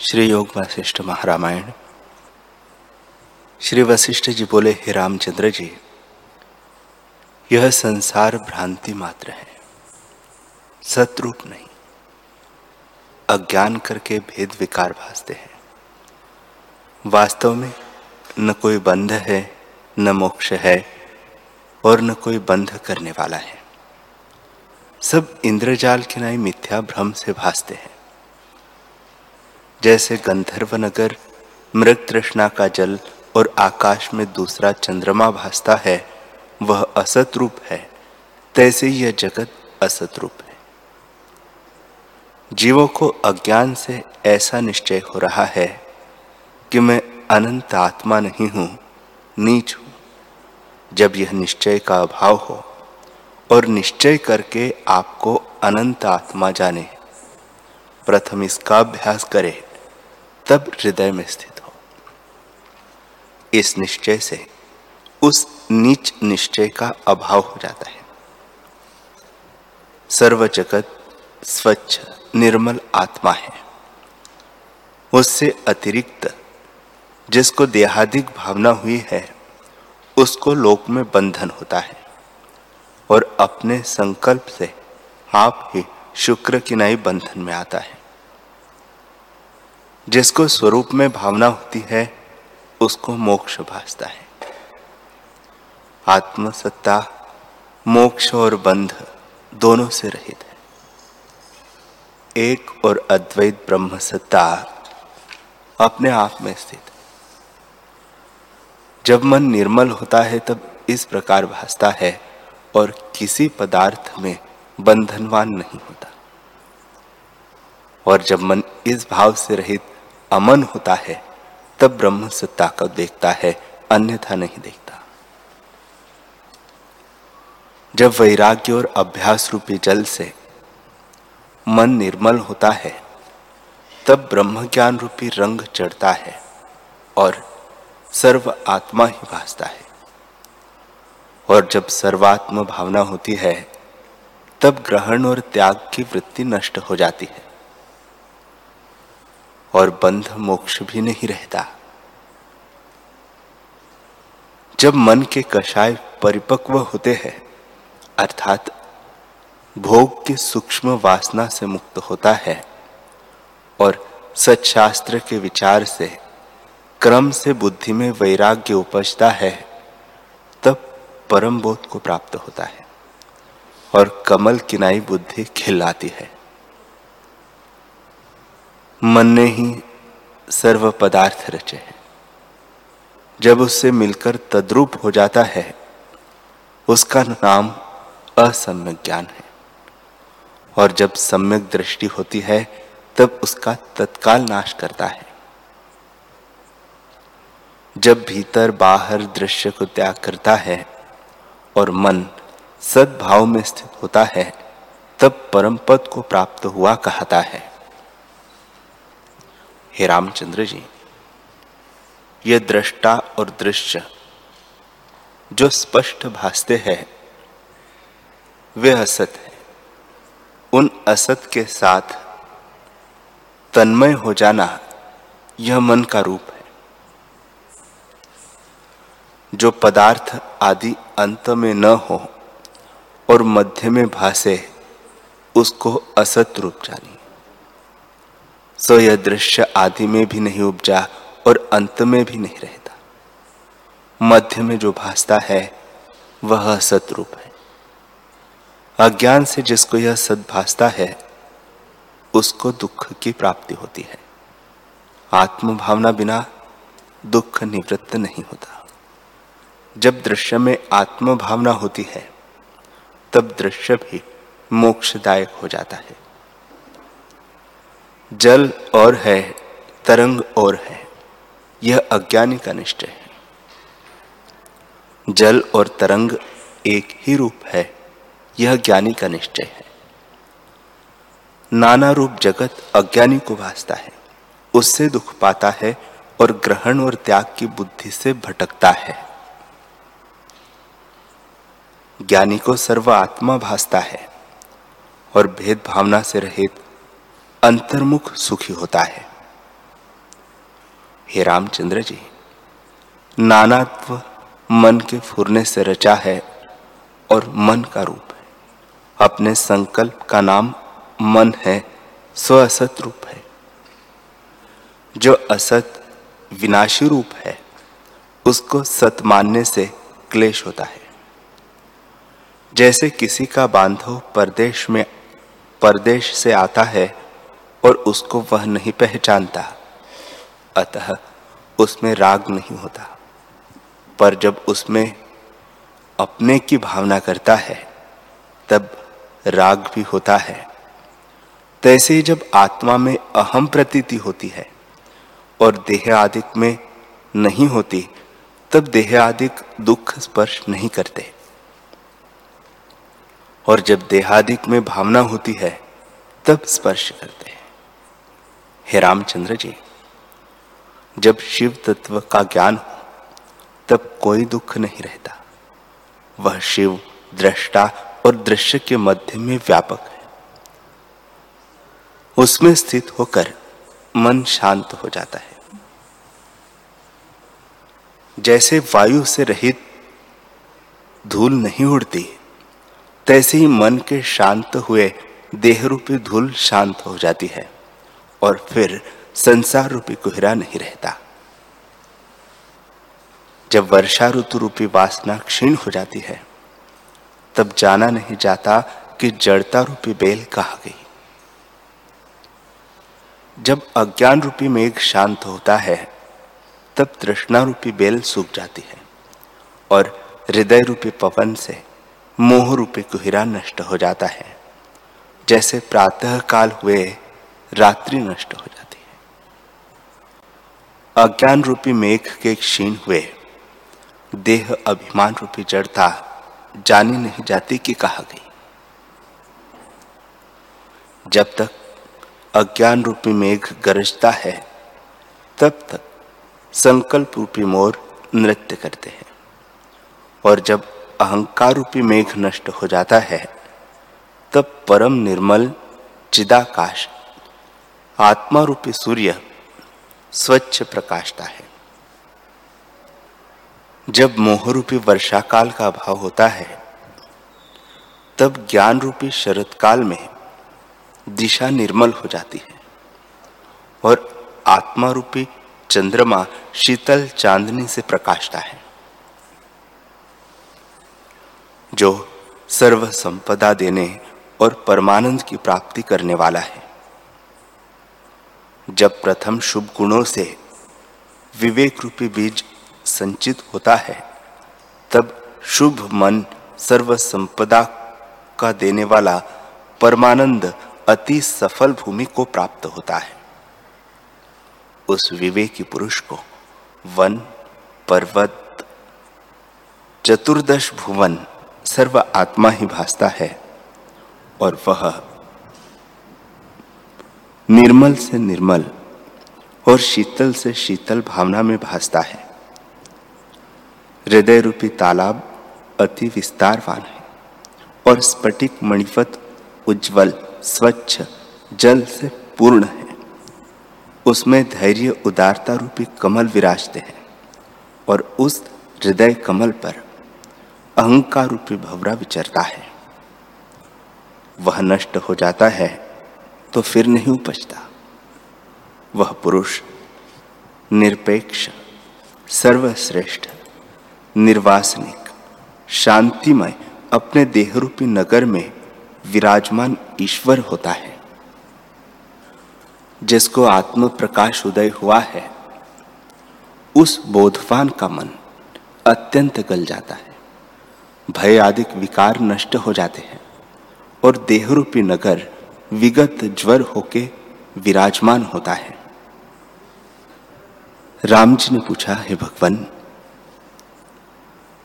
श्री योग वशिष्ठ महारामायण। श्री वशिष्ठ जी बोले, हे रामचंद्र जी यह संसार भ्रांति मात्र है, सतरूप नहीं। अज्ञान करके भेद विकार भासते हैं। वास्तव में न कोई बंध है, न मोक्ष है, और न कोई बंध करने वाला है। सब इंद्रजाल के नाई मिथ्या भ्रम से भासते हैं। जैसे गंधर्व नगर मृग तृष्णा का जल और आकाश में दूसरा चंद्रमा भासता है, वह असत रूप है। तैसे यह जगत असत रूप है। जीवों को अज्ञान से ऐसा निश्चय हो रहा है कि मैं अनंत आत्मा नहीं हूँ, नीच हूँ। जब यह निश्चय का अभाव हो और निश्चय करके आपको अनंत आत्मा जाने, प्रथम इसका अभ्यास करें। तब हृदय में स्थित हो। इस निश्चय से उस नीच निश्चय का अभाव हो जाता है। सर्व जगत स्वच्छ, निर्मल आत्मा है। उससे अतिरिक्त जिसको देहादिक भावना हुई है, उसको लोक में बंधन होता है और अपने संकल्प से आप ही शुक्र किनाई बंधन में आता है। जिसको स्वरूप में भावना होती है, उसको मोक्ष भासता है। आत्मसत्ता, मोक्ष और बंध दोनों से रहित है। एक और अद्वैत ब्रह्म सत्ता अपने आप में स्थित है। जब मन निर्मल होता है, तब इस प्रकार भासता है और किसी पदार्थ में बंधनवान नहीं होता। और जब मन इस भाव से रहित अमन होता है, तब ब्रह्म सत्ता को देखता है, अन्यथा नहीं देखता। जब वैराग्य और अभ्यास रूपी जल से मन निर्मल होता है, तब ब्रह्म ज्ञान रूपी रंग चढ़ता है और सर्व आत्मा ही भासता है। और जब सर्वात्म भावना होती है, तब ग्रहण और त्याग की वृत्ति नष्ट हो जाती है। और बंध मोक्ष भी नहीं रहता। जब मन के कषाय परिपक्व होते हैं, अर्थात भोग के सूक्ष्म वासना से मुक्त होता है और सच्शास्त्र के विचार से, क्रम से बुद्धि में वैराग्य उपजता है, तब परम बोध को प्राप्त होता है और कमल किनाई बुद्धि खिलाती है। मन ने ही सर्व पदार्थ रचे हैं। जब उससे मिलकर तद्रूप हो जाता है, उसका नाम असम्यक ज्ञान है। और जब सम्यक दृष्टि होती है, तब उसका तत्काल नाश करता है। जब भीतर बाहर दृश्य को त्याग करता है और मन सद्भाव में स्थित होता है, तब परम पद को प्राप्त हुआ कहता है। हे रामचंद्र जी, ये दृष्टा और दृश्य जो स्पष्ट भासते हैं, वे असत है। उन असत के साथ तन्मय हो जाना यह मन का रूप है। जो पदार्थ आदि अंत में न हो और मध्य में भासे, उसको असत रूप जानी। सो यह दृश्य आदि में भी नहीं उपजा और अंत में भी नहीं रहता। मध्य में जो भासता है, वह सतरूप है। अज्ञान से जिसको यह सद भासता है, उसको दुख की प्राप्ति होती है। आत्म भावना बिना दुख निवृत्त नहीं होता। जब दृश्य में आत्म भावना होती है, तब दृश्य भी मोक्षदायक हो जाता है। जल और है, तरंग और है, यह अज्ञानी का निश्चय है। जल और तरंग एक ही रूप है, यह ज्ञानी का निश्चय है। नाना रूप जगत अज्ञानी को भासता है, उससे दुख पाता है और ग्रहण और त्याग की बुद्धि से भटकता है। ज्ञानी को सर्व आत्मा भासता है और भेद भावना से रहित अंतर्मुख सुखी होता है। हे रामचंद्र जी, नानात्व मन के फुरने से रचा है और मन का रूप है। अपने संकल्प का नाम मन है स्व असत रूप है। जो असत विनाशी रूप है, उसको सत मानने से क्लेश होता है। जैसे किसी का बांधव परदेश में, परदेश से आता है और उसको वह नहीं पहचानता। अतः उसमें राग नहीं होता। पर जब उसमें अपने की भावना करता है, तब राग भी होता है। तैसे ही जब आत्मा में अहम प्रतीति होती है और देह आदिक में नहीं होती, तब देह आदिक दुख स्पर्श नहीं करते। और जब देहादिक में भावना होती है, तब स्पर्श करते। हैं हे रामचंद्र जी, जब शिव तत्व का ज्ञान हो, तब कोई दुख नहीं रहता। वह शिव दृष्टा और दृश्य के मध्य में व्यापक है। उसमें स्थित होकर मन शांत हो जाता है। जैसे वायु से रहित धूल नहीं उड़ती, तैसे ही मन के शांत हुए देह रूपी धूल शांत हो जाती है। और फिर संसार रूपी कोहरा नहीं रहता। जब वर्षा ऋतु रूपी वासना क्षीण हो जाती है, तब जाना नहीं जाता कि जड़ता रूपी बेल कहा गई। जब अज्ञान रूपी मेघ शांत होता है, तब तृष्णा रूपी बेल सूख जाती है और हृदय रूपी पवन से मोह रूपी कुहिरा नष्ट हो जाता है। जैसे प्रातः काल हुए रात्रि नष्ट हो जाती है। अज्ञान रूपी मेघ के क्षीण हुए। देह अभिमान रूपी जड़ता जानी नहीं जाती कि कहा गई। जब तक अज्ञान रूपी मेघ गरजता है, तब तक संकल्प रूपी मोर नृत्य करते हैं। और जब अहंकार रूपी मेघ नष्ट हो जाता है, तब परम निर्मल चिदाकाश आत्मा रूपी सूर्य स्वच्छ प्रकाशता है। जब मोह रूपी वर्षा काल का अभाव होता है, तब ज्ञान रूपी शरत काल में दिशा निर्मल हो जाती है और आत्मा रूपी चंद्रमा शीतल चांदनी से प्रकाशता है, जो सर्व संपदा देने और परमानंद की प्राप्ति करने वाला है। जब प्रथम शुभ गुणों से विवेक रूपी बीज संचित होता है, तब शुभ मन सर्व संपदा का देने वाला परमानंद अति सफल भूमि को प्राप्त होता है। उस विवेकी पुरुष को वन, पर्वत, चतुर्दश भुवन सर्व आत्मा ही भासता है और वह निर्मल से निर्मल और शीतल से शीतल भावना में भासता है। हृदय रूपी तालाब अति विस्तारवान है और स्फटिक मणिपत उज्जवल, स्वच्छ, जल से पूर्ण है। उसमें धैर्य, उदारता रूपी कमल विराजते हैं और उस हृदय कमल पर अहंकार रूपी भवरा विचरता है। वह नष्ट हो जाता है तो फिर नहीं उपजता। वह पुरुष, निरपेक्ष, सर्वश्रेष्ठ, निर्वासनिक, शांतिमय, अपने देहरूपी नगर में विराजमान ईश्वर होता है। जिसको आत्म प्रकाश उदय हुआ है, उस बोधवान का मन अत्यंत गल जाता है। भय आदि विकार नष्ट हो जाते हैं और देहरूपी नगर विगत ज्वर होके विराजमान होता है। राम जी ने पूछा, हे भगवान,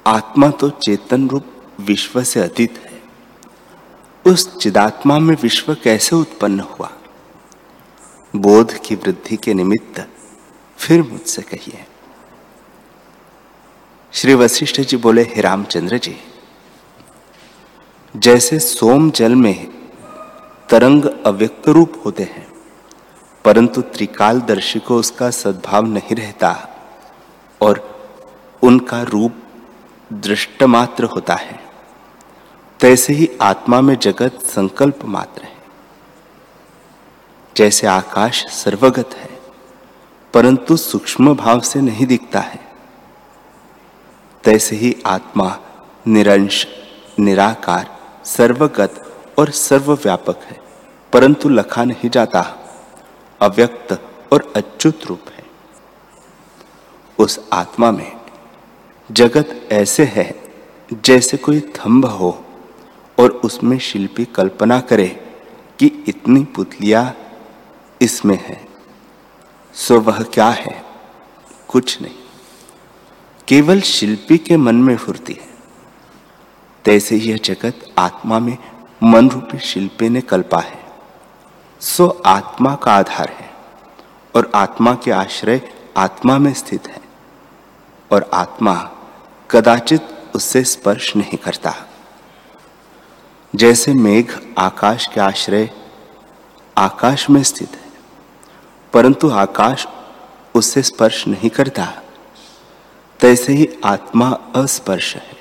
आत्मा तो चेतन रूप विश्व से अतीत है। उस चिदात्मा में विश्व कैसे उत्पन्न हुआ? बोध की वृद्धि के निमित्त फिर मुझसे कहिए। श्री वशिष्ठ जी बोले, हे रामचंद्र जी, जैसे सोम जल में तरंग अव्यक्त रूप होते हैं, परंतु त्रिकालदर्शी को उसका सद्भाव नहीं रहता और उनका रूप दृष्ट मात्र होता है। तैसे ही आत्मा में जगत संकल्प मात्र है। जैसे आकाश सर्वगत है, परंतु सूक्ष्म भाव से नहीं दिखता है। तैसे ही आत्मा निरंश, निराकार, सर्वगत और सर्वव्यापक है। परंतु लखा नहीं जाता। अव्यक्त और अच्युत रूप है। उस आत्मा में जगत ऐसे है, जैसे कोई थंभ हो और उसमें शिल्पी कल्पना करे कि इतनी पुतलियाँ इसमें है। सो वह क्या है? कुछ नहीं। केवल शिल्पी के मन में फुर्ती है। तैसे यह जगत आत्मा में मन रूपी शिल्पी ने कल्पा है। सो आत्मा का आधार है और आत्मा के आश्रय आत्मा में स्थित है और आत्मा कदाचित उससे स्पर्श नहीं करता। जैसे मेघ आकाश के आश्रय आकाश में स्थित है, परंतु आकाश उससे स्पर्श नहीं करता, तैसे ही आत्मा अस्पर्श है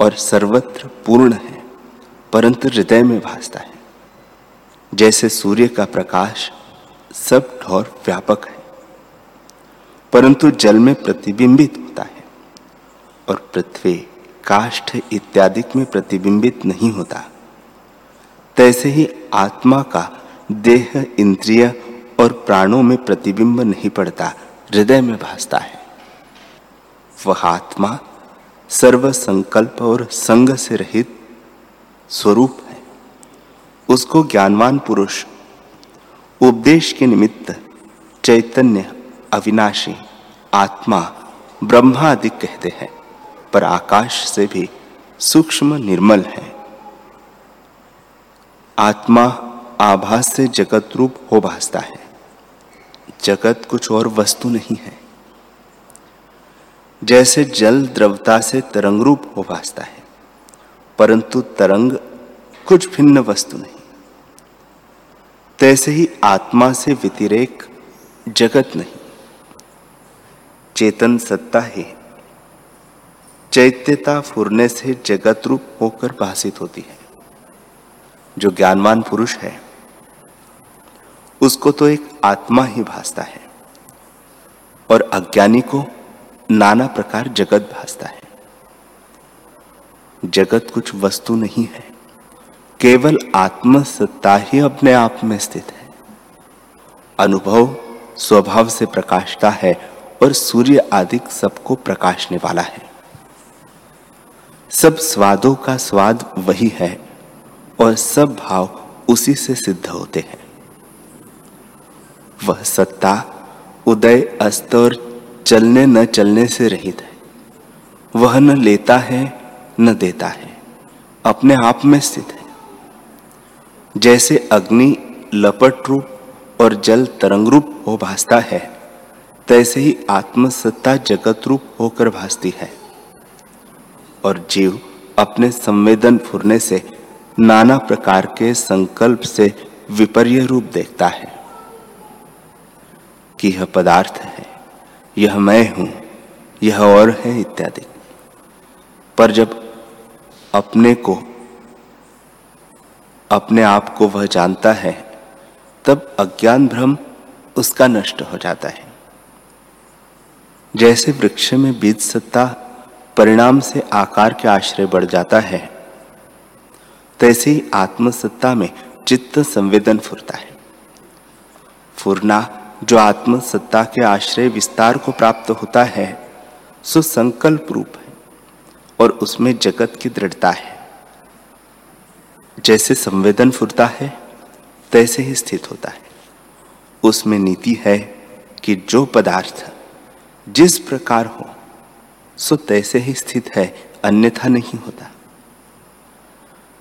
और सर्वत्र पूर्ण है, परंतु हृदय में भासता है। जैसे सूर्य का प्रकाश सब ठोर व्यापक है, परंतु जल में प्रतिबिंबित होता है और पृथ्वी, काष्ठ इत्यादि में प्रतिबिंबित नहीं होता। तैसे ही आत्मा का देह, इंद्रिय और प्राणों में प्रतिबिंब नहीं पड़ता, हृदय में भासता है। वह आत्मा सर्व संकल्प और संग से रहित स्वरूप है। उसको ज्ञानवान पुरुष, उपदेश के निमित्त चैतन्य, अविनाशी, आत्मा ब्रह्मा आदि कहते हैं, पर आकाश से भी सूक्ष्म निर्मल है। आत्मा आभास से जगत रूप हो भासता है। जगत कुछ और वस्तु नहीं है। जैसे जल द्रवता से तरंग रूप हो भासता है, परंतु तरंग कुछ भिन्न वस्तु नहीं। तैसे ही आत्मा से व्यतिरेक जगत नहीं। चेतन सत्ता है। चैत्यता फुरने से जगत रूप होकर भाषित होती है। जो ज्ञानवान पुरुष है, उसको तो एक आत्मा ही भासता है। और अज्ञानी को नाना प्रकार जगत भासता है। जगत कुछ वस्तु नहीं है। केवल आत्म सत्ता ही अपने आप में स्थित है। अनुभव स्वभाव से प्रकाशता है और सूर्य आदि सबको प्रकाशने वाला है। सब स्वादों का स्वाद वही है और सब भाव उसी से सिद्ध होते हैं। वह सत्ता उदय, अस्त और चलने, न चलने से रहित है। वह न लेता है, न देता है। अपने आप में स्थित है। जैसे अग्नि लपट रूप और जल तरंग रूप हो भासता है, तैसे ही आत्मसत्ता जगत रूप होकर भासती है। और जीव अपने संवेदन फुरने से नाना प्रकार के संकल्प से विपर्य रूप देखता है कि यह पदार्थ है, यह मैं हूँ, यह और है इत्यादि। पर जब अपने को अपने आप को वह जानता है, तब अज्ञान भ्रम उसका नष्ट हो जाता है। जैसे वृक्ष में बीज सत्ता परिणाम से आकार के आश्रय बढ़ जाता है, तैसे ही आत्मसत्ता में चित्त संवेदन फुरता है। फुरना जो आत्मसत्ता के आश्रय विस्तार को प्राप्त होता है, सो संकल्प रूप है और उसमें जगत की दृढ़ता है। जैसे संवेदन फुरता है, तैसे ही स्थित होता है। उसमें नीति है कि जो पदार्थ जिस प्रकार हो, सो तैसे ही स्थित है, अन्यथा नहीं होता।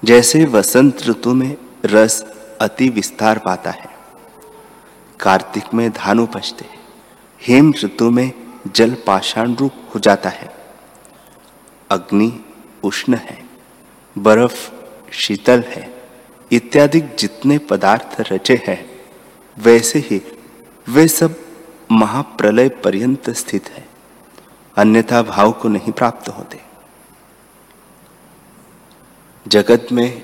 जैसे वसंत ऋतु में रस अति विस्तार पाता है, कार्तिक में धान उपजते हेम ऋतु में जल पाषाण रूप हो जाता है। अग्नि उष्ण है, बर्फ़ शीतल है। इत्यादि जितने पदार्थ रचे हैं, वैसे ही वे सब महाप्रलय पर्यंत स्थित है। अन्यथा भाव को नहीं प्राप्त होते। जगत में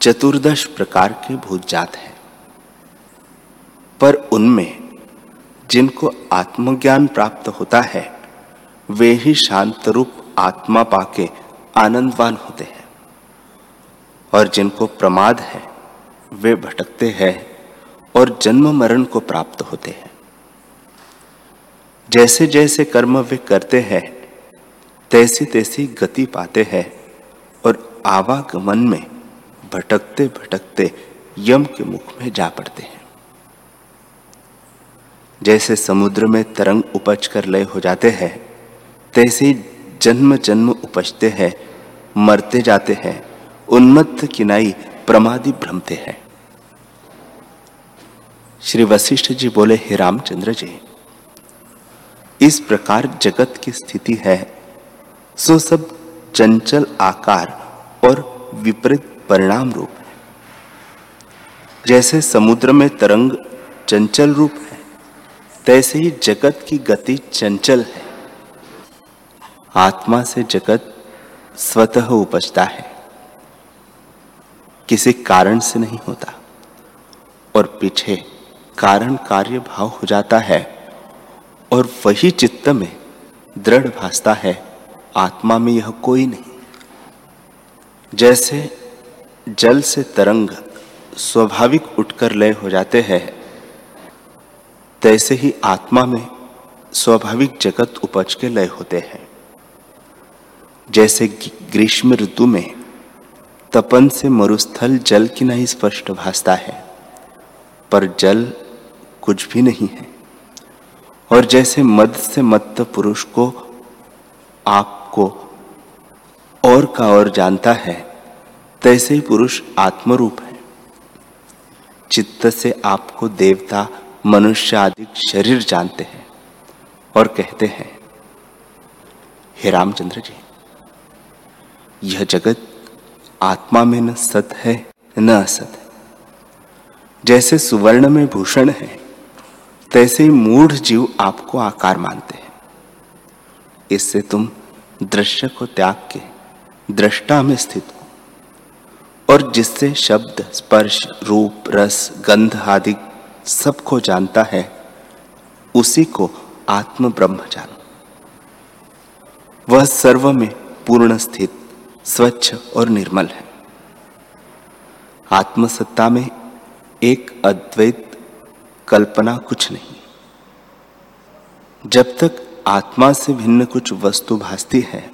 चतुर्दश प्रकार के भूत जात हैं। पर उनमें जिनको आत्मज्ञान प्राप्त होता है, वे ही शांत रूप आत्मा पाके आनंदवान होते हैं। और जिनको प्रमाद है, वे भटकते हैं और जन्म मरण को प्राप्त होते हैं। जैसे जैसे कर्म वे करते हैं, तैसी तैसी गति पाते हैं और आवागमन में भटकते भटकते यम के मुख में जा पड़ते हैं। जैसे समुद्र में तरंग उपज कर लय हो जाते हैं, तैसे जन्म जन्म उपजते हैं, मरते जाते हैं उन्मत्त किनाई प्रमादी भ्रमते हैं। श्री वशिष्ठ जी बोले, हे रामचंद्र जी, इस प्रकार जगत की स्थिति है, सो सब चंचल आकार और विपरीत परिणाम रूप है। जैसे समुद्र में तरंग चंचल रूप है, तैसे ही जगत की गति चंचल है। आत्मा से जगत स्वतः उपजता है। किसी कारण से नहीं होता। और पीछे कारण कार्य भाव हो जाता है, और वही चित्त में दृढ़ भासता है, आत्मा में यह कोई नहीं। जैसे जल से तरंग स्वाभाविक उठकर लय हो जाते हैं, तैसे ही आत्मा में स्वाभाविक जगत उपज के लय होते हैं। जैसे ग्रीष्म ऋतु में तपन से मरुस्थल जल की नहीं स्पष्ट भासता है, पर जल कुछ भी नहीं है। और जैसे मद से मत्त पुरुष को आपको और का और जानता है, तैसे ही पुरुष आत्मरूप है। चित्त से आपको देवता, मनुष्य आदि शरीर जानते हैं और कहते हैं, हे रामचंद्र जी, यह जगत आत्मा में न सत है, न असत है। जैसे सुवर्ण में भूषण है, तैसे ही मूढ़ जीव आपको आकार मानते हैं। इससे तुम दृश्य को त्याग के दृष्टा में स्थित हो। और जिससे शब्द, स्पर्श, रूप, रस, गंध आदि सबको जानता है, उसी को आत्म ब्रह्म जानो। वह सर्व में पूर्ण स्थित स्वच्छ और निर्मल है। आत्मसत्ता में एक अद्वैत कल्पना कुछ नहीं। जब तक आत्मा से भिन्न कुछ वस्तु भासती है,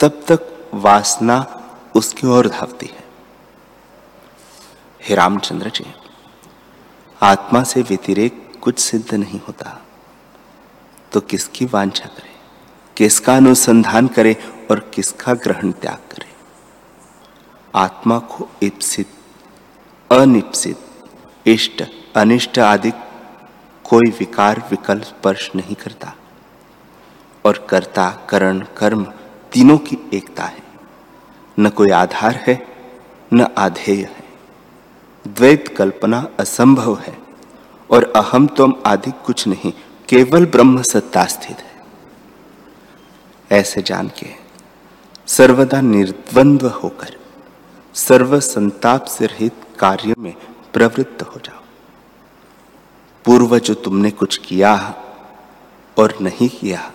तब तक वासना उसकी ओर धावती है। हे रामचंद्र जी, आत्मा से व्यतिरेक कुछ सिद्ध नहीं होता। तो किसकी वांछा करे? किसका अनुसंधान करे और किसका ग्रहण त्याग करे? आत्मा को इप्सित, अनिप्सित, इष्ट, अनिष्ट आदि कोई विकार विकल्प स्पर्श नहीं करता। और कर्ता, करण, कर्म तीनों की एकता है। न कोई आधार है, न आधेय है। द्वैत कल्पना असंभव है और अहम तुम आदि कुछ नहीं, केवल ब्रह्म सत्ता स्थित है। ऐसे जान के। सर्वदा निर्द्वंद्व होकर सर्व संताप से रहित कार्य में प्रवृत्त हो जाओ। पूर्व जो तुमने कुछ किया और नहीं किया,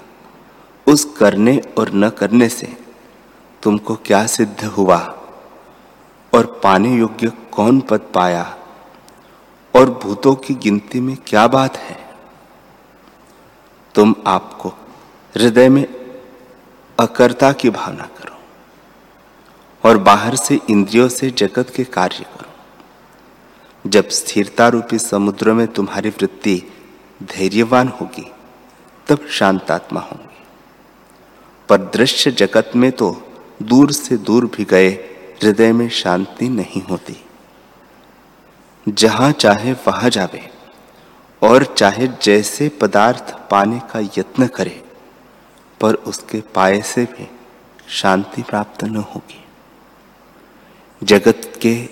उस करने और न करने से तुमको क्या सिद्ध हुआ? और पाने योग्य कौन पद पाया? और भूतों की गिनती में क्या बात है? तुम आपको हृदय में अकर्ता की भावना करो और बाहर से इंद्रियों से जगत के कार्य करो। जब स्थिरता रूपी समुद्र में तुम्हारी वृत्ति धैर्यवान होगी, तब शांतात्मा होंगी। पर दृश्य जगत में तो दूर से दूर भी गए हृदय में शांति नहीं होती। जहाँ चाहे वहाँ जावे और चाहे जैसे पदार्थ पाने का यत्न करे पर उसके पाए से भी शांति प्राप्त न होगी। जगत के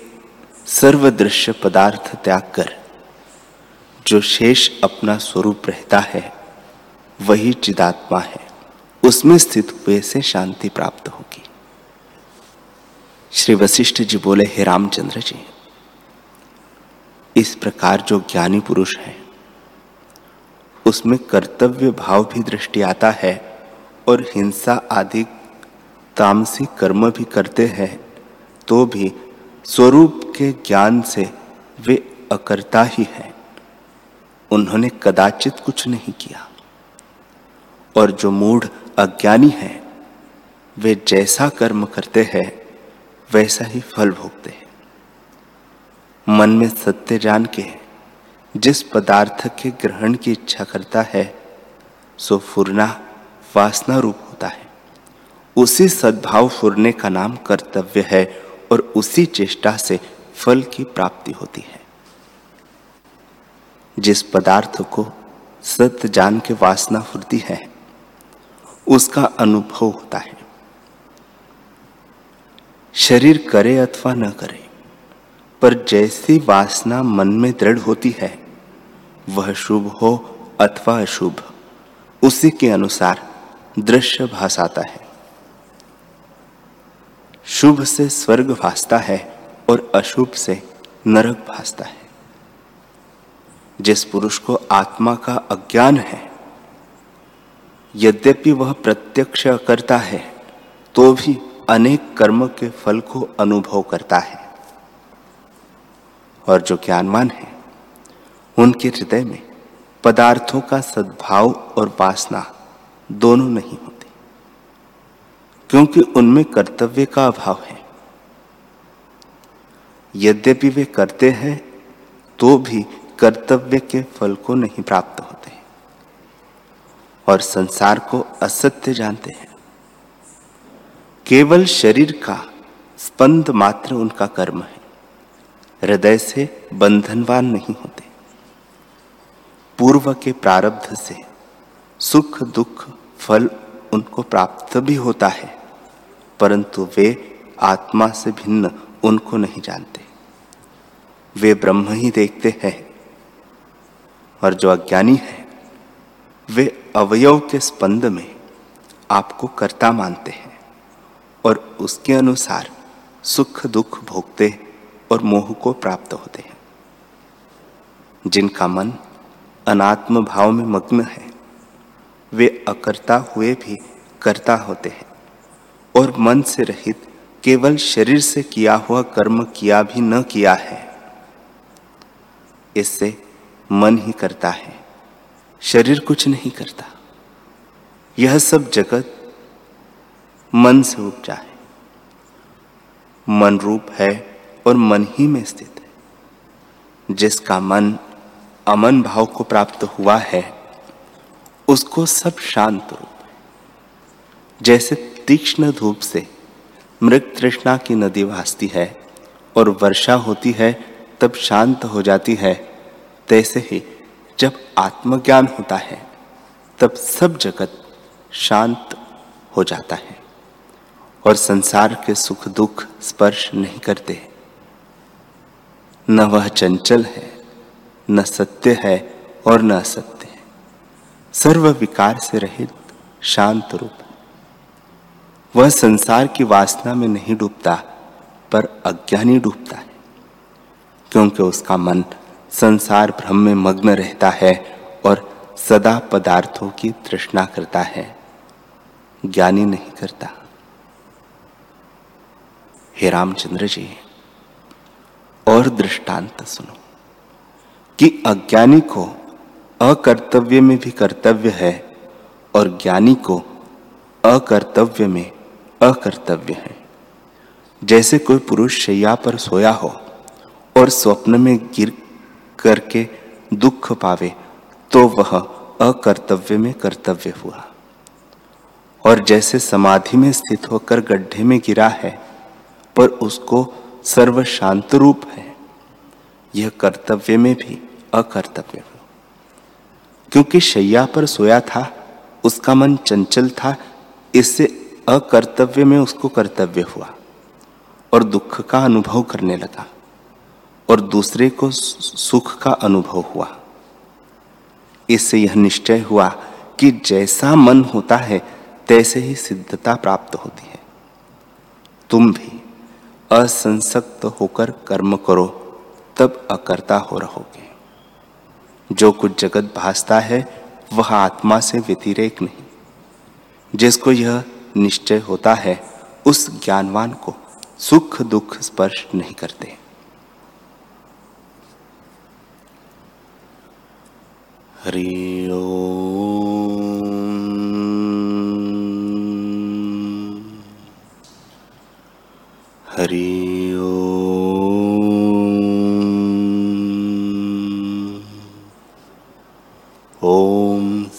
सर्वदृश्य पदार्थ त्याग कर, जो शेष अपना स्वरूप रहता है, वही चिदात्मा है। उसमें स्थित हुए से शांति प्राप्त होगी। श्री वशिष्ठ जी बोले, हे रामचंद्र जी, इस प्रकार जो ज्ञानी पुरुष है, उसमें कर्तव्य भाव भी दृष्टि आता है और हिंसा आदि तामसिक कर्म भी करते हैं तो भी स्वरूप के ज्ञान से वे अकर्ता ही हैं। उन्होंने कदाचित कुछ नहीं किया। और जो मूढ़ अज्ञानी है, वे जैसा कर्म करते हैं, वैसा ही फल भोगते हैं। मन में सत्य जान के, जिस पदार्थ के ग्रहण की इच्छा करता है, सो फुरना वासना रूप होता है। उसी सद्भाव फुरने का नाम कर्तव्य है और उसी चेष्टा से फल की प्राप्ति होती है। जिस पदार्थ को सत्य जान के वासना फुरती है, उसका अनुभव होता है। शरीर करे अथवा न करे, पर जैसी वासना मन में दृढ़ होती है, वह शुभ हो अथवा अशुभ, उसी के अनुसार दृश्य भासाता है। शुभ से स्वर्ग भासता है और अशुभ से नरक भासता है। जिस पुरुष को आत्मा का अज्ञान है, यद्यपि वह प्रत्यक्ष करता है तो भी अनेक कर्म के फल को अनुभव करता है। और जो ज्ञानवान है, उनके हृदय में पदार्थों का सद्भाव और वासना दोनों नहीं होते। क्योंकि उनमें कर्तव्य का अभाव है। यद्यपि वे करते हैं तो भी कर्तव्य के फल को नहीं प्राप्त होते। और संसार को असत्य जानते हैं। केवल शरीर का स्पंद मात्र उनका कर्म है। हृदय से बंधनवान नहीं होते। पूर्व के प्रारब्ध से सुख, दुख, फल उनको प्राप्त भी होता है, परंतु वे आत्मा से भिन्न उनको नहीं जानते। वे ब्रह्म ही देखते हैं और जो अज्ञानी है, वे अवयव के स्पंद में आपको कर्ता मानते हैं और उसके अनुसार सुख, दुख भोगते और मोह को प्राप्त होते हैं। जिनका मन अनात्म भाव में मग्न है वे अकर्ता हुए भी कर्ता होते हैं और मन से रहित केवल शरीर से किया हुआ कर्म किया भी न किया है। इससे मन ही करता है, शरीर कुछ नहीं करता। यह सब जगत मन से उपजा है। मन रूप है और मन ही में स्थित है, जिसका मन अमन भाव को प्राप्त हुआ है। उसको सब शांत रूप जैसे तीक्ष्ण धूप से मृग तृष्णा की नदी भासती है और वर्षा होती है, तब शांत हो जाती है। तैसे ही जब आत्मज्ञान होता है, तब सब जगत शांत हो जाता है और संसार के सुख दुख स्पर्श नहीं करते। न वह चंचल है, न सत्य है और न असत्य। सर्व विकार से रहित, शांत रूप। वह संसार की वासना में नहीं डूबता, पर अज्ञानी डूबता है। क्योंकि उसका मन संसार भ्रम में मग्न रहता है और सदा पदार्थों की तृष्णा करता है। ज्ञानी नहीं करता। हे रामचंद्र जी, और दृष्टांत सुनो कि अज्ञानी को अकर्तव्य में भी कर्तव्य है और ज्ञानी को अकर्तव्य में अकर्तव्य है। जैसे कोई पुरुष शैया पर सोया हो और स्वप्न में गिर करके दुख पावे तो वह अकर्तव्य में कर्तव्य हुआ। और जैसे समाधि में स्थित होकर गड्ढे में गिरा है, पर उसको सर्व शांत रूप है, यह कर्तव्य में भी अकर्तव्य क्योंकि शैया पर सोया था, उसका मन चंचल था, इससे अकर्तव्य में उसको कर्तव्य हुआ और दुख का अनुभव करने लगा और दूसरे को सुख का अनुभव हुआ। इससे यह निश्चय हुआ कि जैसा मन होता है, तैसे ही सिद्धता प्राप्त होती है। तुम भी असंसक्त होकर कर्म करो, तब अकर्ता हो रहोगे। जो कुछ जगत भासता है, वह आत्मा से व्यतिरेक नहीं। जिसको यह निश्चय होता है, उस ज्ञानवान को सुख दुख स्पर्श नहीं करते। हरि हरि